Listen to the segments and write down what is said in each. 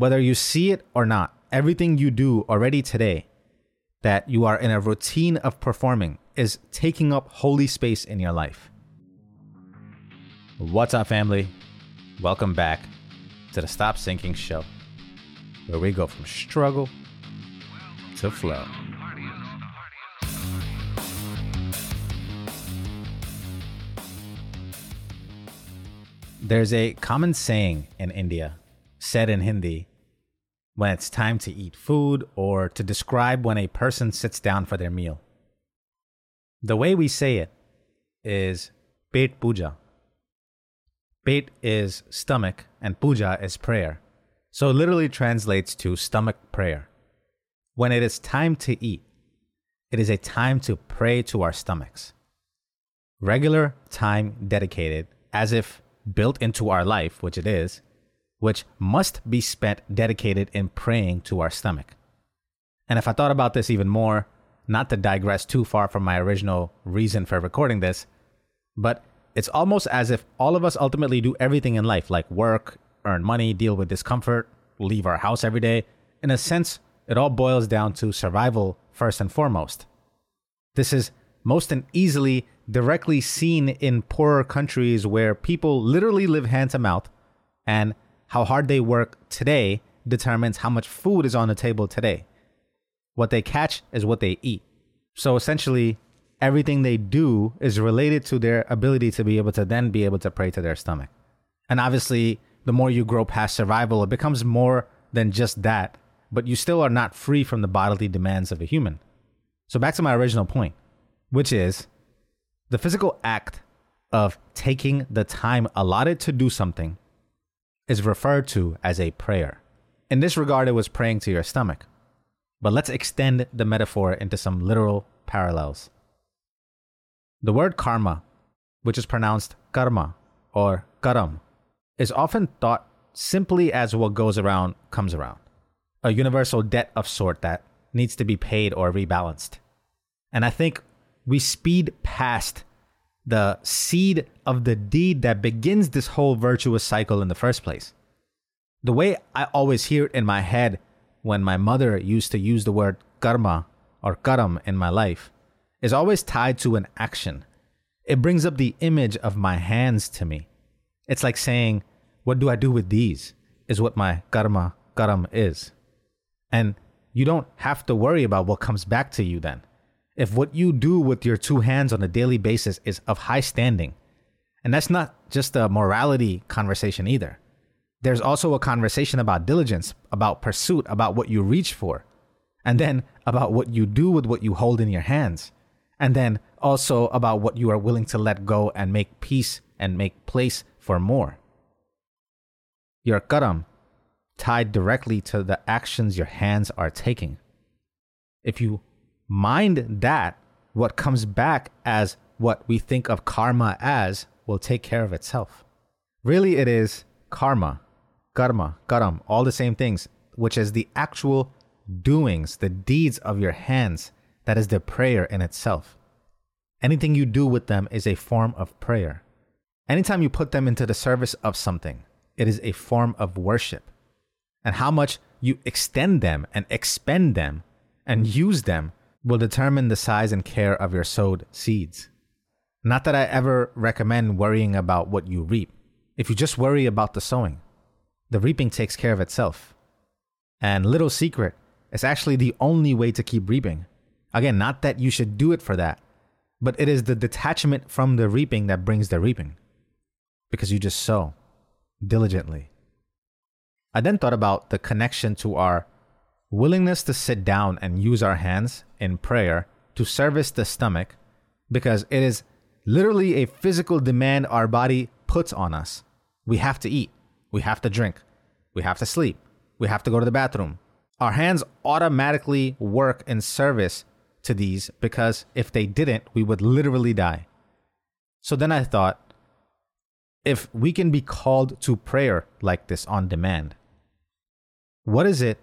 Whether you see it or not, everything you do already today that you are in a routine of performing is taking up holy space in your life. What's up, family? Welcome back to the Stop Sinking Show, where we go from struggle to flow. There's a common saying in India, said in Hindi, when it's time to eat food or to describe when a person sits down for their meal. The way we say it is pet puja. Pet is stomach and puja is prayer. So it literally translates to stomach prayer. When it is time to eat, it is a time to pray to our stomachs. Regular time dedicated as if built into our life, which it is, which must be spent dedicated in praying to our stomach. And if I thought about this even more, not to digress too far from my original reason for recording this, but it's almost as if all of us ultimately do everything in life, like work, earn money, deal with discomfort, leave our house every day. In a sense, it all boils down to survival first and foremost. This is most and easily directly seen in poorer countries where people literally live hand to mouth and how hard they work today determines how much food is on the table today. What they catch is what they eat. So essentially, everything they do is related to their ability to be able to then be able to pray to their stomach. And obviously, the more you grow past survival, it becomes more than just that, but you still are not free from the bodily demands of a human. So back to my original point, which is the physical act of taking the time allotted to do something is referred to as a prayer. In this regard, it was praying to your stomach. But let's extend the metaphor into some literal parallels. The word karma, which is pronounced karma or karam, is often thought simply as what goes around comes around, a universal debt of sort that needs to be paid or rebalanced. And I think we speed past the seed of the deed that begins this whole virtuous cycle in the first place. The way I always hear it in my head when my mother used to use the word karma or karam in my life is always tied to an action. It brings up the image of my hands to me. It's like saying, What do I do with these? is what my karma, karam is. And you don't have to worry about what comes back to you then if what you do with your two hands on a daily basis is of high standing. And that's not just a morality conversation either. There's also a conversation about diligence, about pursuit, about what you reach for, and then about what you do with what you hold in your hands, and then also about what you are willing to let go and make peace and make place for more. Your karam tied directly to the actions your hands are taking. If you mind that, what comes back as what we think of karma as will take care of itself. Really, it is karma, karma, karam, all the same things, which is the actual doings, the deeds of your hands, that is the prayer in itself. Anything you do with them is a form of prayer. Anytime you put them into the service of something, it is a form of worship. And how much you extend them and expend them and use them will determine the size and care of your sowed seeds. Not that I ever recommend worrying about what you reap. If you just worry about the sowing, the reaping takes care of itself. And little secret, it's actually the only way to keep reaping. Again, not that you should do it for that, but it is the detachment from the reaping that brings the reaping. Because you just sow diligently. I then thought about the connection to our willingness to sit down and use our hands in prayer to service the stomach because it is literally a physical demand our body puts on us. We have to eat, we have to drink, we have to sleep, we have to go to the bathroom. Our hands automatically work in service to these because if they didn't, we would literally die. So then I thought, if we can be called to prayer like this on demand, what is it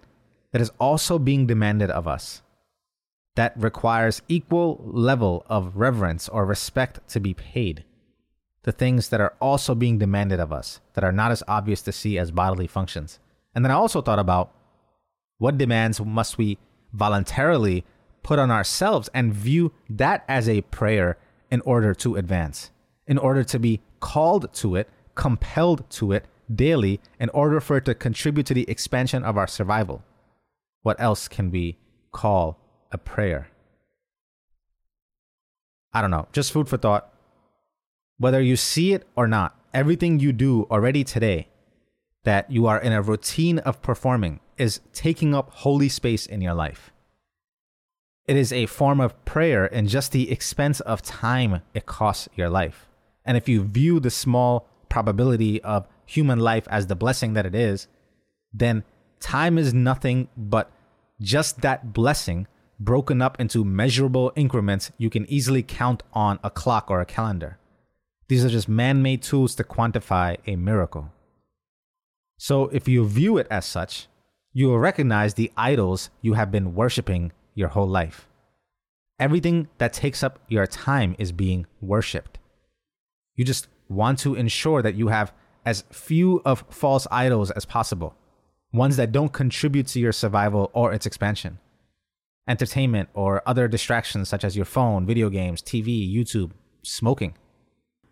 that is also being demanded of us that requires equal level of reverence or respect to be paid the things that are also being demanded of us that are not as obvious to see as bodily functions And then I also thought about what demands must we voluntarily put on ourselves and view that as a prayer in order to advance, in order to be called to it, compelled to it daily, in order for it to contribute to the expansion of our survival. What else can we call a prayer? I don't know, just food for thought. Whether you see it or not, everything you do already today that you are in a routine of performing is taking up holy space in your life. It is a form of prayer and just the expense of time it costs your life. And if you view the small probability of human life as the blessing that it is, then time is nothing but just that blessing broken up into measurable increments you can easily count on a clock or a calendar. These are just man made tools to quantify a miracle. So, if you view it as such, you will recognize the idols you have been worshiping your whole life. Everything that takes up your time is being worshiped. You just want to ensure that you have as few of false idols as possible, ones that don't contribute to your survival or its expansion. Entertainment or other distractions such as your phone, video games, TV, YouTube, smoking.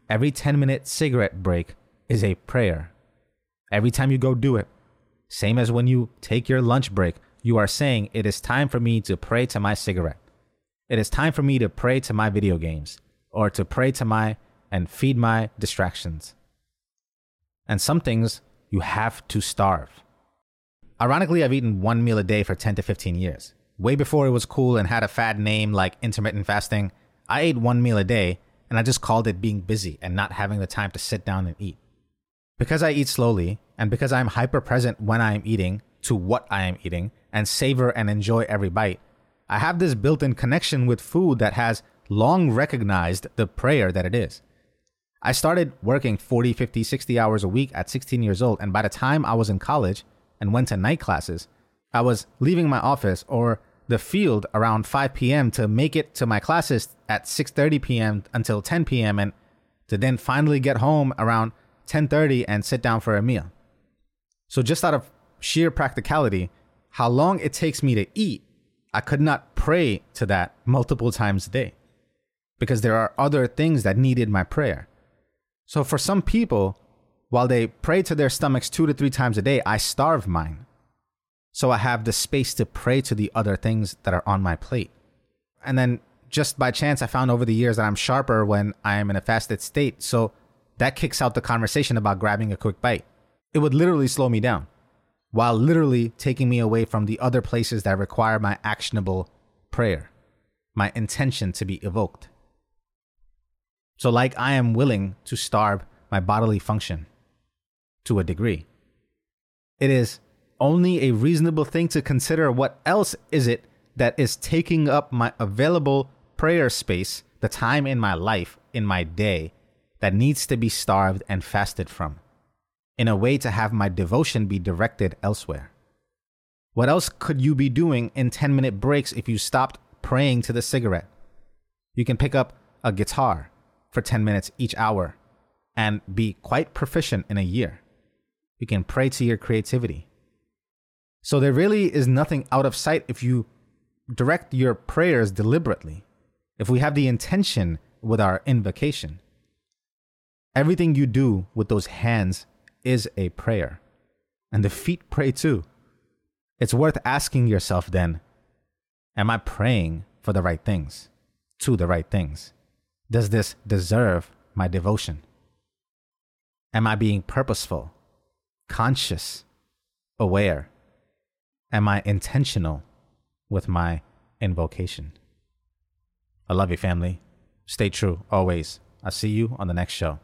Every 10 minute cigarette break is a prayer Every time you go do it, same as when you take your lunch break, you are saying, It is time for me to pray to my cigarette. It is time for me to pray to my video games, or to pray to my and feed my distractions. And some things you have to starve. Ironically, I've eaten one meal a day for 10 to 15 years. Way before it was cool and had a fad name like intermittent fasting, I ate one meal a day and I just called it being busy and not having the time to sit down and eat. Because I eat slowly and because I'm hyper present when I am eating to what I am eating and savor and enjoy every bite, I have this built in connection with food that has long recognized the prayer that it is. I started working 40, 50, 60 hours a week at 16 years old, and by the time I was in college and went to night classes, I was leaving my office or the field around 5 p.m. to make it to my classes at 6:30 p.m. until 10 p.m. and to then finally get home around 10:30 and sit down for a meal. So just out of sheer practicality, how long it takes me to eat, I could not pray to that multiple times a day because there are other things that needed my prayer. So for some people, while they pray to their stomachs 2 to 3 times a day, I starve mine. So I have the space to pray to the other things that are on my plate. And then just by chance I found over the years that I'm sharper when I am in a fasted state. So that kicks out the conversation about grabbing a quick bite. It would literally slow me down while literally taking me away from the other places that require my actionable prayer, my intention to be evoked. So, like, I am willing to starve my bodily function to a degree. It is only a reasonable thing to consider what else is it that is taking up my available prayer space, the time in my life, in my day, that needs to be starved and fasted from, in a way to have my devotion be directed elsewhere. What else could you be doing in 10 minute breaks if you stopped praying to the cigarette? You can pick up a guitar for 10 minutes each hour and be quite proficient in a year. You can pray to your creativity. So there really is nothing out of sight if you direct your prayers deliberately. If we have the intention with our invocation, Everything you do with those hands is a prayer. And the feet pray too. It's worth asking yourself then Am I praying for the right things, to the right things? Does this deserve my devotion? Am I being purposeful, conscious, aware? Am I intentional with my invocation? I love you, family. Stay true always. I'll see you on the next show.